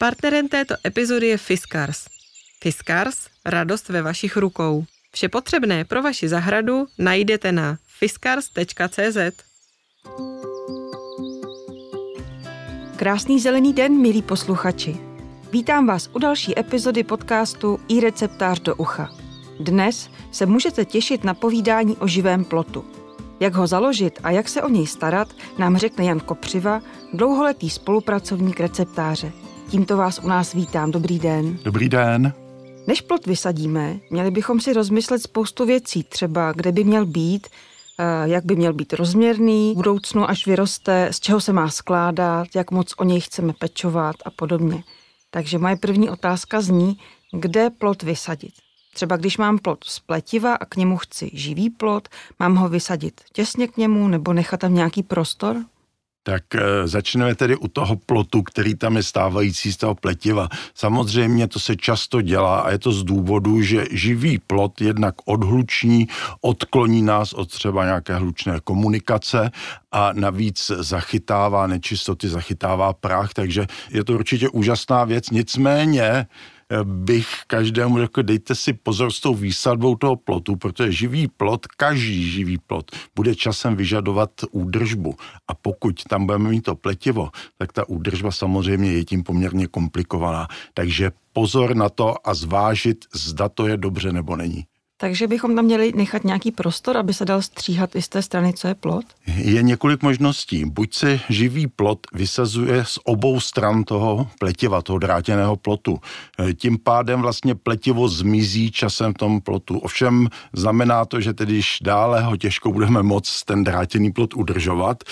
Partnerem této epizody je Fiskars. Fiskars – radost ve vašich rukou. Vše potřebné pro vaši zahradu najdete na fiskars.cz. Krásný zelený den, milí posluchači. Vítám vás u další epizody podcastu i receptář do ucha. Dnes se můžete těšit na povídání o živém plotu. Jak ho založit a jak se o něj starat, nám řekne Jan Kopřiva, dlouholetý spolupracovník receptáře. Tímto vás u nás vítám. Dobrý den. Dobrý den. Než plot vysadíme, měli bychom si rozmyslet spoustu věcí, třeba kde by měl být, eh, jak by měl být rozměrný v budoucnu, až vyroste, z čeho se má skládat, jak moc o něj chceme pečovat a podobně. Takže moje první otázka zní, kde plot vysadit. Třeba když mám plot z pletiva a k němu chci živý plot, mám ho vysadit těsně k němu nebo nechat tam nějaký prostor? Tak e, začneme tedy u toho plotu, který tam je stávající z toho pletiva. Samozřejmě to se často dělá a je to z důvodu, že živý plot jednak odhluční, odkloní nás od třeba nějaké hlučné komunikace a navíc zachytává nečistoty, zachytává prach, takže je to určitě úžasná věc. Nicméně bych každému řekl, dejte si pozor s tou výsadbou toho plotu, protože živý plot, každý živý plot bude časem vyžadovat údržbu. A pokud tam budeme mít to pletivo, tak ta údržba samozřejmě je tím poměrně komplikovaná. Takže pozor na to a zvážit, zda to je dobře nebo není. Takže bychom tam měli nechat nějaký prostor, aby se dal stříhat i z té strany, co je plot? Je několik možností. Buď se živý plot vysazuje z obou stran toho pletiva, toho drátěného plotu. Tím pádem vlastně pletivo zmizí časem v tom plotu. Ovšem znamená to, že tedy dále ho těžko budeme moc ten drátěný plot udržovat.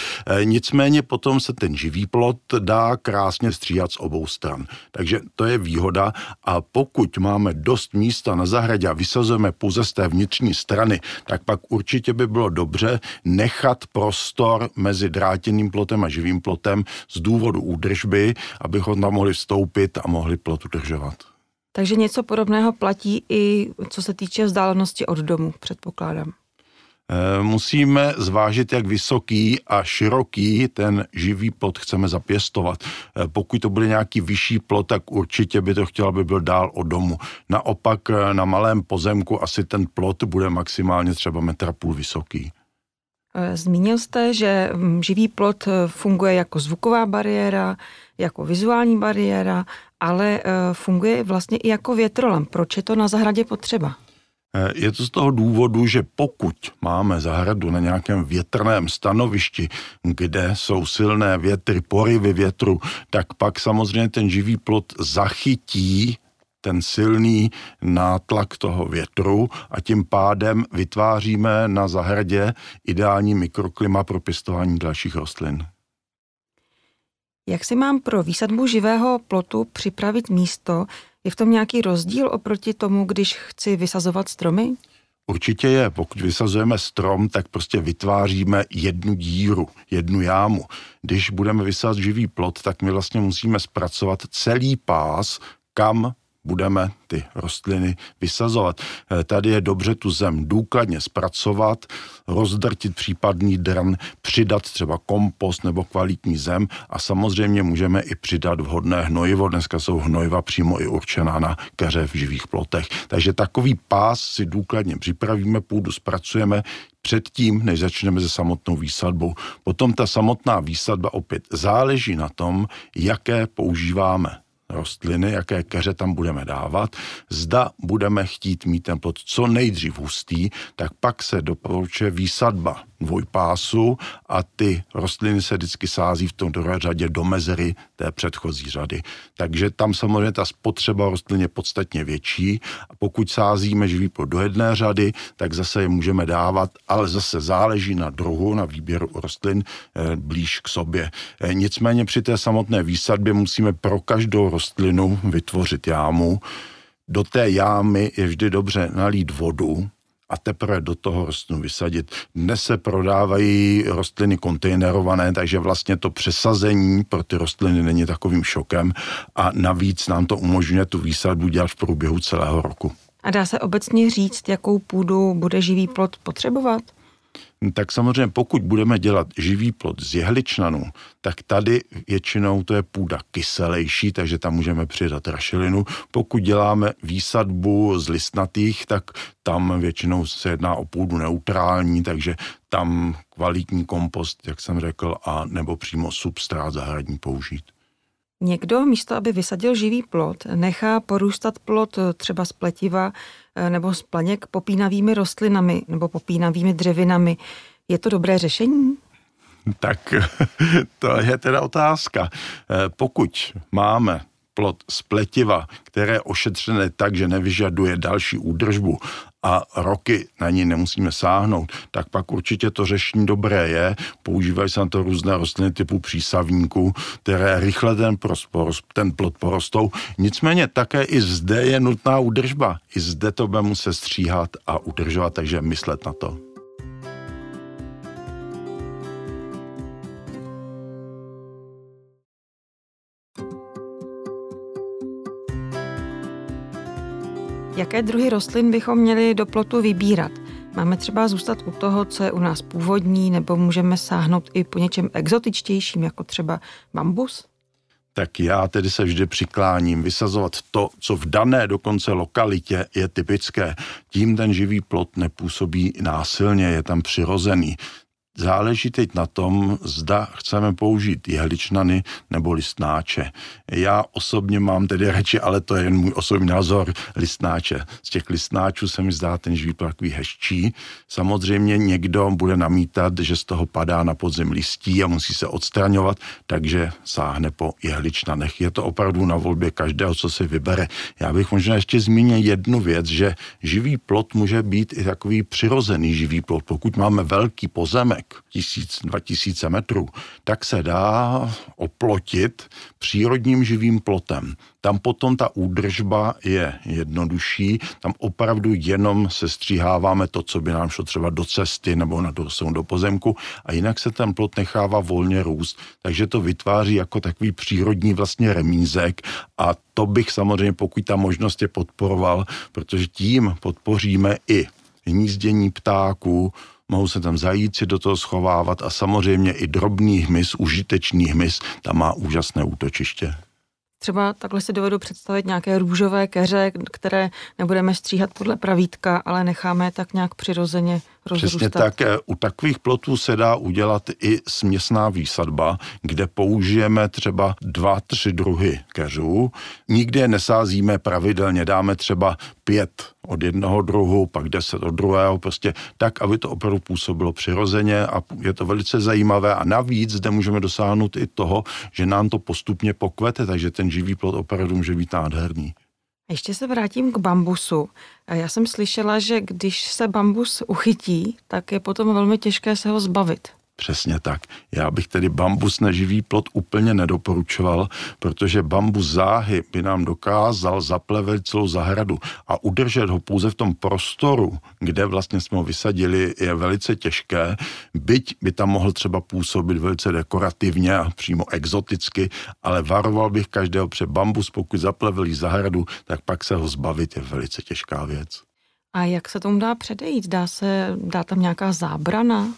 Nicméně potom se ten živý plot dá krásně stříhat z obou stran. Takže to je výhoda a pokud máme dost místa na zahradě a vysazujeme pouze pouze z té vnitřní strany, tak pak určitě by bylo dobře nechat prostor mezi drátěným plotem a živým plotem z důvodu údržby, abychom tam mohli vstoupit a mohli plot udržovat. Takže něco podobného platí i co se týče vzdálenosti od domu, předpokládám. Eh, musíme zvážit, jak vysoký a široký ten živý plot chceme zapěstovat. Eh, pokud to bude nějaký vyšší plot, tak určitě by to chtělo, aby byl dál od domu. Naopak eh, na malém pozemku asi ten plot bude maximálně třeba metra půl vysoký. Zmínil jste, že mm, živý plot funguje jako zvuková bariéra, jako vizuální bariéra, ale funguje vlastně i jako větrolem. Proč je to na zahradě potřeba? Eh, je to z toho důvodu, že pokud máme zahradu na nějakém větrném stanovišti, kde jsou silné větry, porivy větru, tak pak samozřejmě ten živý plot zachytí ten silný nátlak toho větru a tím pádem vytváříme na zahradě ideální mikroklima pro pěstování dalších rostlin. Jak si mám pro výsadbu živého plotu připravit místo, je v tom nějaký rozdíl oproti tomu, když chci vysazovat stromy? Určitě je. Pokud vysazujeme strom, tak prostě vytváříme jednu díru, jednu jámu. Když budeme vysázet živý plot, tak my vlastně musíme zpracovat celý pás, kam budeme ty rostliny vysazovat. Eh, tady je dobře tu zem důkladně zpracovat, rozdrtit případný drn, přidat třeba kompost nebo kvalitní zem a samozřejmě můžeme i přidat vhodné hnojivo. Dneska jsou hnojiva přímo i určená na keře v živých plotech. Takže takový pás si důkladně připravíme, půdu zpracujeme, předtím, než začneme se samotnou výsadbou. Potom ta samotná výsadba opět záleží na tom, jaké používáme rostliny, jaké keře tam budeme dávat, zda budeme chtít mít ten plot co nejdřív hustý, tak pak se doporučuje výsadba dvojpásu a ty rostliny se vždycky sází v tom druhé řadě do mezery té předchozí řady. Takže tam samozřejmě ta spotřeba rostlin je podstatně větší a pokud sázíme živý plod do jedné řady, tak zase je můžeme dávat, ale zase záleží na druhu, na výběru rostlin eh, blíž k sobě. Eh, nicméně při té samotné výsadbě musíme pro každou rostlinu vytvořit jámu. Do té jámy je vždy dobře nalít vodu, a teprve do toho rostlinu vysadit. Dnes se prodávají rostliny kontejnerované, takže vlastně to přesazení pro ty rostliny není takovým šokem a navíc nám to umožňuje tu výsadbu dělat v průběhu celého roku. A dá se obecně říct, jakou půdu bude živý plod potřebovat? Tak samozřejmě pokud budeme dělat živý plod z jehličnanů, tak tady většinou to je půda kyselejší, takže tam můžeme přidat rašelinu. Pokud děláme výsadbu z listnatých, tak tam většinou se jedná o půdu neutrální, takže tam kvalitní kompost, jak jsem řekl, a nebo přímo substrát zahradní použít. Někdo místo, aby vysadil živý plot, nechá porůstat plot třeba z pletiva eh, nebo z planěk popínavými rostlinami nebo popínavými dřevinami. Je to dobré řešení? Tak to je teda otázka. Eh, pokud máme plot z pletiva, které je ošetřené tak, že nevyžaduje další údržbu a roky na ní nemusíme sáhnout, tak pak určitě to řešení dobré je. Používají se na to různé rostliny typu přísavníků, které rychle ten, prospor, ten plot porostou. Nicméně také i zde je nutná údržba. I zde to bude muset stříhat a udržovat, takže myslet na to. Jaké druhy rostlin bychom měli do plotu vybírat? Máme třeba zůstat u toho, co je u nás původní, nebo můžeme sáhnout i po něčem exotičtějším, jako třeba bambus? tak já tedy se vždy přikláním vysazovat to, co v dané dokonce lokalitě je typické. Tím ten živý plot nepůsobí násilně, je tam přirozený. Záleží teď na tom, zda chceme použít jehličnany nebo listnáče. Já osobně mám tedy radši, ale to je jen můj osobní názor, listnáče. Z těch listnáčů se mi zdá ten živý takový hezčí. Samozřejmě někdo bude namítat, že z toho padá na podzim listí a musí se odstraňovat, takže sáhne po jehličnanech. Je to opravdu na volbě každého, co si vybere. Já bych možná ještě zmínil jednu věc, že živý plot může být i takový přirozený živý plot. Pokud máme velký pozemek, úsek, tisíc, dva tisíce metrů, tak se dá oplotit přírodním živým plotem. Tam potom ta údržba je jednodušší, tam opravdu jenom se stříháváme to, co by nám šlo třeba do cesty nebo na dosun do pozemku a jinak se ten plot nechává volně růst, takže to vytváří jako takový přírodní vlastně remízek a to bych samozřejmě, pokud ta možnost je podporoval, protože tím podpoříme i hnízdění ptáků, mohou se tam zajíci do toho schovávat a samozřejmě i drobný hmyz, užitečný hmyz, tam má úžasné útočiště. Třeba takhle si dovedu představit nějaké růžové keře, které nebudeme stříhat podle pravítka, ale necháme je tak nějak přirozeně rozrůstat. Přesně tak. Eh, u takových plotů se dá udělat i směsná výsadba, kde použijeme třeba dva, tři druhy keřů. Nikdy je nesázíme pravidelně, dáme třeba pět od jednoho druhu, pak deset od druhého, prostě tak, aby to opravdu působilo přirozeně a je to velice zajímavé a navíc zde můžeme dosáhnout i toho, že nám to postupně pokvete, takže ten živý plot opravdu může být nádherný. Ještě se vrátím k bambusu. Já jsem slyšela, že když se bambus uchytí, tak je potom velmi těžké se ho zbavit. Přesně tak. Já bych tedy bambus neživý plot úplně nedoporučoval, protože bambus záhy by nám dokázal zaplevet celou zahradu a udržet ho pouze v tom prostoru, kde vlastně jsme ho vysadili, je velice těžké. Byť by tam mohl třeba působit velice dekorativně a přímo exoticky, ale varoval bych každého před bambus, pokud zaplevelí zahradu, tak pak se ho zbavit je velice těžká věc. A jak se tomu dá předejít? Dá se, dá tam nějaká zábrana?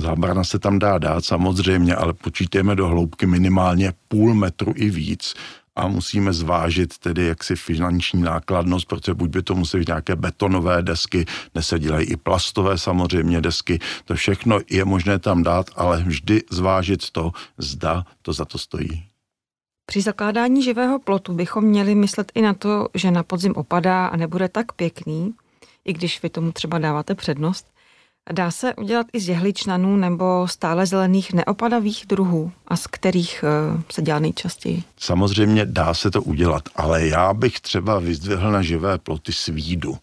Zábrana se tam dá dát samozřejmě, ale počítáme do hloubky minimálně půl metru i víc. A musíme zvážit tedy jaksi finanční nákladnost, protože buď by to musí být nějaké betonové desky, dnes i plastové samozřejmě desky, to všechno je možné tam dát, ale vždy zvážit to, zda to za to stojí. Při zakládání živého plotu bychom měli myslet i na to, že na podzim opadá a nebude tak pěkný, i když vy tomu třeba dáváte přednost, Dá se udělat i z jehličnanů nebo stále zelených neopadavých druhů a z kterých uh, se dělá nejčastěji? Samozřejmě dá se to udělat, ale já bych třeba vyzdvihl na živé ploty svídu.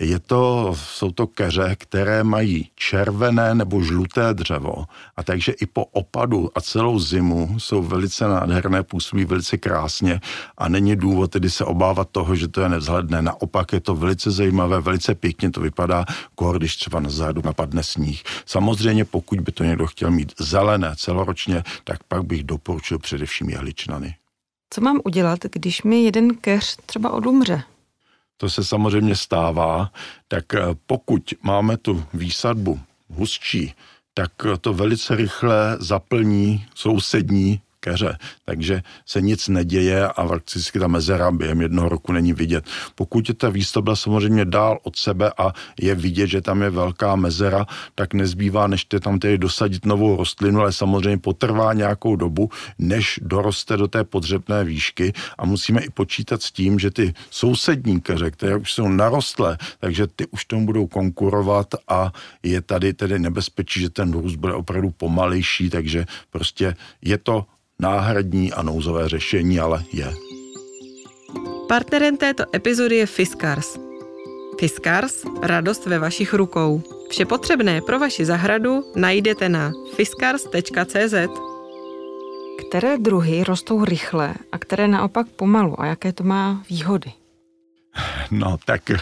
Je to, jsou to keře, které mají červené nebo žluté dřevo a takže i po opadu a celou zimu jsou velice nádherné, působí velice krásně a není důvod tedy se obávat toho, že to je nevzhledné. Naopak je to velice zajímavé, velice pěkně to vypadá, kor, když třeba na zádu napadne sníh. Samozřejmě pokud by to někdo chtěl mít zelené celoročně, tak pak bych doporučil především jehličnany. Co mám udělat, když mi jeden keř třeba odumře? To se samozřejmě stává, tak eh, pokud máme tu výsadbu hustší, tak to velice rychle zaplní sousední keře, takže se nic neděje a prakticky ta mezera během jednoho roku není vidět. Pokud je ta výstavba samozřejmě dál od sebe a je vidět, že tam je velká mezera, tak nezbývá, než te tam tedy dosadit novou rostlinu, ale samozřejmě potrvá nějakou dobu, než doroste do té podřebné výšky a musíme i počítat s tím, že ty sousední keře, které už jsou narostlé, takže ty už tomu budou konkurovat a je tady tedy nebezpečí, že ten růst bude opravdu pomalejší, takže prostě je to náhradní a nouzové řešení, ale je. Partnerem této epizody je Fiskars. Fiskars – radost ve vašich rukou. Vše potřebné pro vaši zahradu najdete na fiskars.cz. Které druhy rostou rychle a které naopak pomalu a jaké to má výhody? No, tak eh,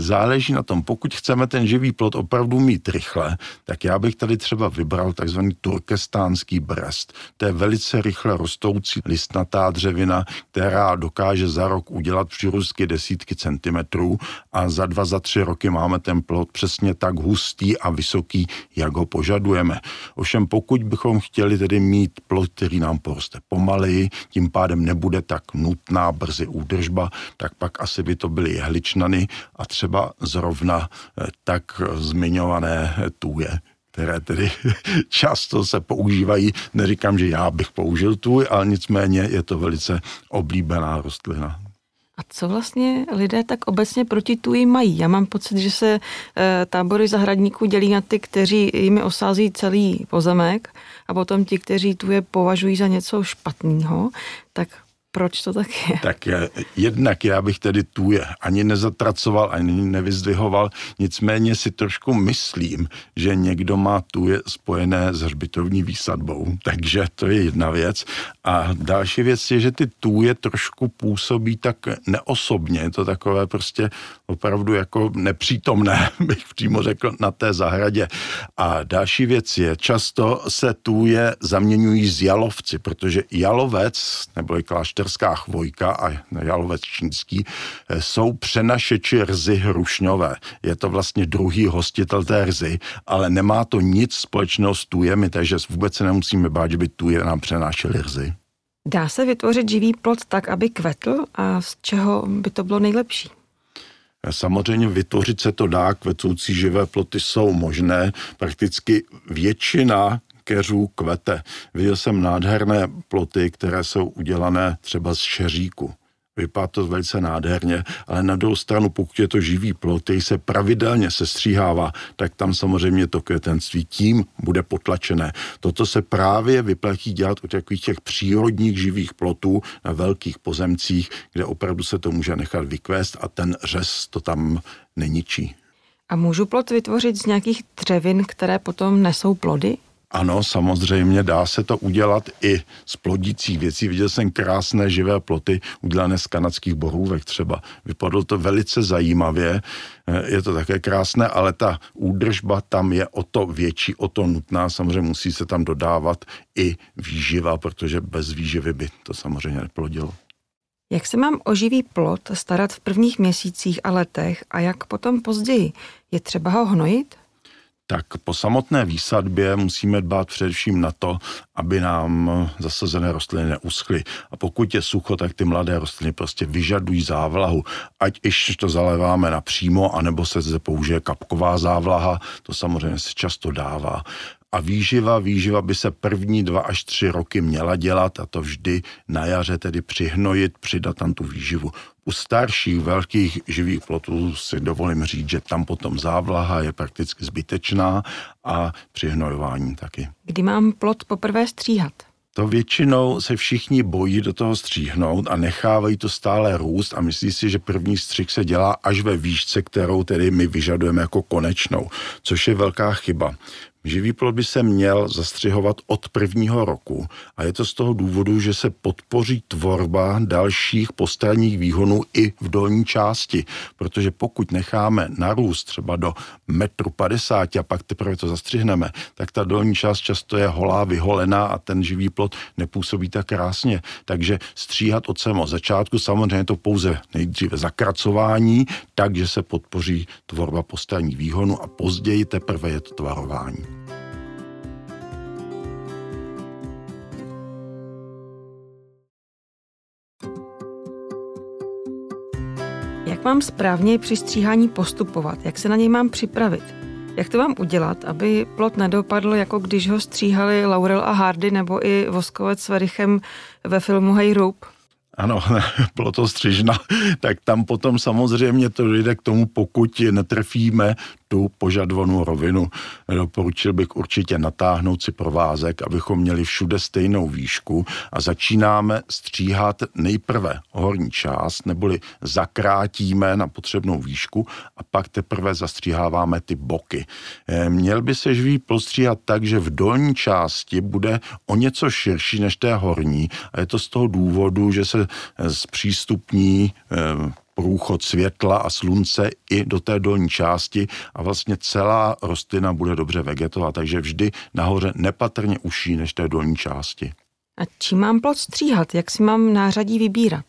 záleží na tom. Pokud chceme ten živý plot opravdu mít rychle, tak já bych tady třeba vybral takzvaný turkestánský brest. To je velice rychle rostoucí listnatá dřevina, která dokáže za rok udělat přírůstky desítky centimetrů a za dva, za tři roky máme ten plot přesně tak hustý a vysoký, jak ho požadujeme. Ovšem pokud bychom chtěli tedy mít plot, který nám poroste pomaleji, tím pádem nebude tak nutná brzy údržba, tak pak asi by to byly jehličnany a třeba zrovna eh, tak zmiňované tůje které tedy často se používají. Neříkám, že já bych použil tůj, ale nicméně je to velice oblíbená rostlina. A co vlastně lidé tak obecně proti tuji mají? Já mám pocit, že se e, tábory zahradníků dělí na ty, kteří jimi osází celý pozemek a potom ti, kteří tu je považují za něco špatného. Tak proč to tak je? Tak je, jednak já bych tedy tu je ani nezatracoval, ani nevyzdvihoval, nicméně si trošku myslím, že někdo má tu je spojené s hřbitovní výsadbou, takže to je jedna věc. A další věc je, že ty tůje trošku působí tak neosobně, je to takové prostě opravdu jako nepřítomné, bych přímo řekl, na té zahradě. A další věc je, často se tůje zaměňují s jalovci, protože jalovec, nebo klášter severská chvojka a jalovec čínský eh, jsou přenašeči rzy hrušňové. Je to vlastně druhý hostitel té rzy, ale nemá to nic společného s tujemi, takže vůbec se nemusíme bát, že by tuje nám přenášely rzy. Dá se vytvořit živý plot tak, aby kvetl a z čeho by to bylo nejlepší? Samozřejmě vytvořit se to dá, kvetoucí živé ploty jsou možné. Prakticky většina keřů kvete. Viděl jsem nádherné ploty, které jsou udělané třeba z šeříku. Vypadá to velice nádherně, ale na druhou stranu, pokud je to živý plot, který se pravidelně sestříhává, tak tam samozřejmě to květenství tím bude potlačené. Toto se právě vyplatí dělat u takových těch přírodních živých plotů na velkých pozemcích, kde opravdu se to může nechat vykvést a ten řez to tam neničí. A můžu plot vytvořit z nějakých dřevin, které potom nesou plody? Ano, samozřejmě dá se to udělat i z plodících věcí. Viděl jsem krásné živé ploty udělané z kanadských borůvek třeba. Vypadlo to velice zajímavě, eh, je to také krásné, ale ta údržba tam je o to větší, o to nutná. Samozřejmě musí se tam dodávat i výživa, protože bez výživy by to samozřejmě neplodilo. Jak se mám o živý plot starat v prvních měsících a letech a jak potom později? Je třeba ho hnojit? Tak po samotné výsadbě musíme dbát především na to, aby nám zasazené rostliny neuschly. A pokud je sucho, tak ty mladé rostliny prostě vyžadují závlahu. Ať již to zaléváme napřímo, anebo se zde použije kapková závlaha, to samozřejmě se často dává. A výživa, výživa by se první dva až tři roky měla dělat a to vždy na jaře tedy přihnojit, přidat tam tu výživu. U starších velkých živých plotů si dovolím říct, že tam potom závlaha je prakticky zbytečná a přihnojování taky. Kdy mám plot poprvé stříhat? To většinou se všichni bojí do toho stříhnout a nechávají to stále růst a myslí si, že první střih se dělá až ve výšce, kterou tedy my vyžadujeme jako konečnou, což je velká chyba. Živý plod by se měl zastřihovat od prvního roku a je to z toho důvodu, že se podpoří tvorba dalších postranních výhonů i v dolní části, protože pokud necháme narůst třeba do metru 50 a pak teprve to zastřihneme, tak ta dolní část často je holá, vyholená a ten živý plod nepůsobí tak krásně. Takže stříhat od samého začátku, samozřejmě to pouze nejdříve zakracování, takže se podpoří tvorba postranních výhonu a později teprve je to tvarování. Jak mám správně při stříhání postupovat? Jak se na něj mám připravit? Jak to mám udělat, aby plot nedopadl, jako když ho stříhali Laurel a Hardy nebo i Voskovec s Verichem ve filmu Hey Rope? ano, plotostřižna, tak tam potom samozřejmě to jde k tomu, pokud netrefíme tu požadovanou rovinu. Doporučil bych určitě natáhnout si provázek, abychom měli všude stejnou výšku a začínáme stříhat nejprve horní část, neboli zakrátíme na potřebnou výšku a pak teprve zastříháváme ty boky. Eh, měl by se živý postříhat tak, že v dolní části bude o něco širší než té horní a je to z toho důvodu, že se zpřístupní eh, průchod světla a slunce i do té dolní části a vlastně celá rostlina bude dobře vegetovat, takže vždy nahoře nepatrně uší než té dolní části. A čím mám plot stříhat? Jak si mám nářadí vybírat?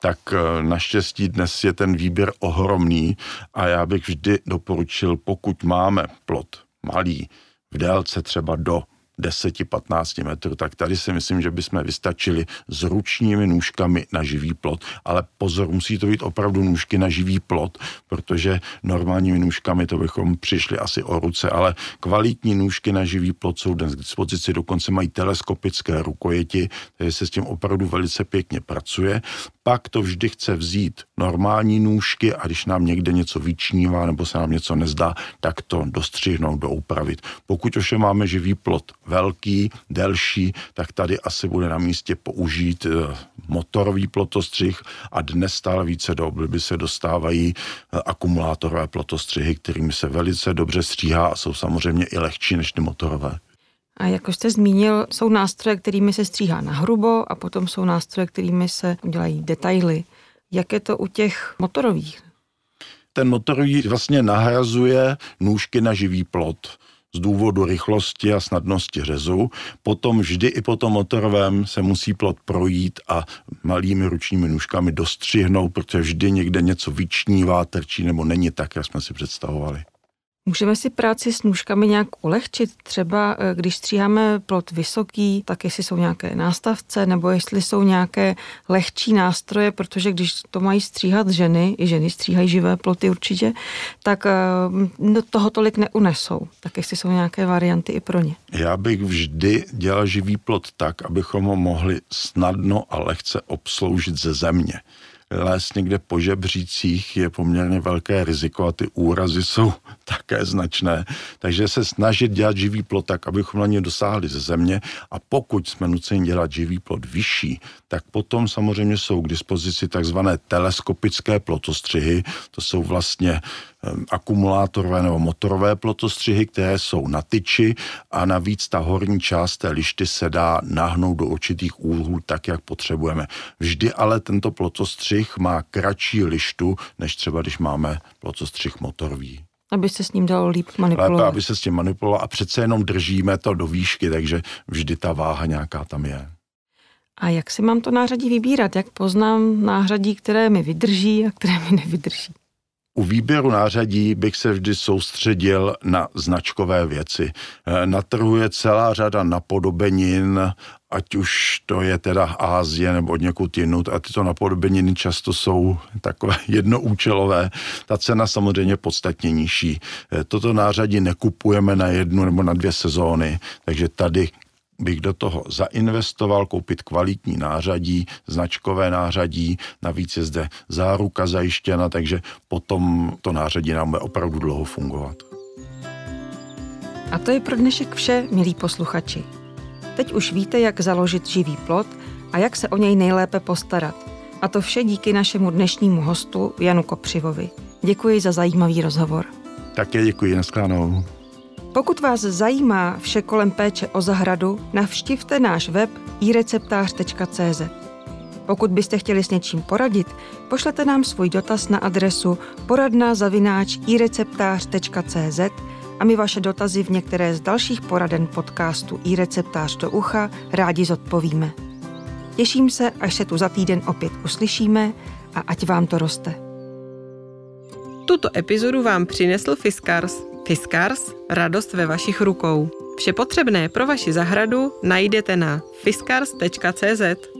tak eh, naštěstí dnes je ten výběr ohromný a já bych vždy doporučil, pokud máme plot malý, v délce třeba do 10-15 metrů, tak tady si myslím, že bychom vystačili s ručními nůžkami na živý plot, ale pozor, musí to být opravdu nůžky na živý plot, protože normálními nůžkami to bychom přišli asi o ruce, ale kvalitní nůžky na živý plot jsou dnes k dispozici, dokonce mají teleskopické rukojeti, takže se s tím opravdu velice pěkně pracuje pak to vždy chce vzít normální nůžky a když nám někde něco vyčnívá nebo se nám něco nezdá, tak to dostřihnout, doupravit. Pokud ovšem máme živý plot velký, delší, tak tady asi bude na místě použít eh, motorový plotostřih a dnes stále více do obliby se dostávají eh, akumulátorové plotostřihy, kterými se velice dobře stříhá a jsou samozřejmě i lehčí než ty motorové. A jak jste zmínil, jsou nástroje, kterými se stříhá na hrubo a potom jsou nástroje, kterými se udělají detaily. Jak je to u těch motorových? Ten motorový vlastně nahrazuje nůžky na živý plot z důvodu rychlosti a snadnosti řezu. Potom vždy i po tom motorovém se musí plot projít a malými ručními nůžkami dostřihnout, protože vždy někde něco vyčnívá, trčí nebo není tak, jak jsme si představovali. Můžeme si práci s nůžkami nějak ulehčit? Třeba eh, když stříháme plot vysoký, tak jestli jsou nějaké nástavce nebo jestli jsou nějaké lehčí nástroje, protože když to mají stříhat ženy, i ženy stříhají živé ploty určitě, tak no, toho tolik neunesou. Tak jestli jsou nějaké varianty i pro ně. Já bych vždy dělal živý plot tak, abychom ho mohli snadno a lehce obsloužit ze země lézt někde po žebřících je poměrně velké riziko a ty úrazy jsou také značné. Takže se snažit dělat živý plot tak, abychom na ně dosáhli ze země a pokud jsme nuceni dělat živý plot vyšší, tak potom samozřejmě jsou k dispozici takzvané teleskopické plotostřihy. To jsou vlastně akumulátorové nebo motorové plotostřihy, které jsou na tyči a navíc ta horní část té lišty se dá nahnout do určitých úhlů tak, jak potřebujeme. Vždy ale tento plotostřih má kratší lištu, než třeba když máme plotostřih motorový. Aby se s ním dalo líp manipulovat. Lépe, aby se s tím manipulovalo a přece jenom držíme to do výšky, takže vždy ta váha nějaká tam je. A jak si mám to nářadí vybírat? Jak poznám nářadí, které mi vydrží a které mi nevydrží? U výběru nářadí bych se vždy soustředil na značkové věci. Eh, na trhu je celá řada napodobenin, ať už to je teda Ázie nebo od někud jinut a tyto napodobeniny často jsou takové jednoúčelové. Ta cena samozřejmě podstatně nižší. Eh, toto nářadí nekupujeme na jednu nebo na dvě sezóny, takže tady bych do toho zainvestoval, koupit kvalitní nářadí, značkové nářadí, navíc je zde záruka zajištěna, takže potom to nářadí nám bude opravdu dlouho fungovat. A to je pro dnešek vše, milí posluchači. Teď už víte, jak založit živý plot a jak se o něj nejlépe postarat. A to vše díky našemu dnešnímu hostu Janu Kopřivovi. Děkuji za zajímavý rozhovor. Také děkuji, naschledanou. Pokud vás zajímá vše kolem péče o zahradu, navštivte náš web ireceptář.cz. Pokud byste chtěli s něčím poradit, pošlete nám svůj dotaz na adresu poradna-ireceptář.cz a my vaše dotazy v některé z dalších poraden podcastu i receptář do ucha rádi zodpovíme. Těším se, až se tu za týden opět uslyšíme a ať vám to roste. Tuto epizodu vám přinesl Fiskars. Fiskars, radost ve vašich rukou. Vše potřebné pro vaši zahradu najdete na fiskars.cz.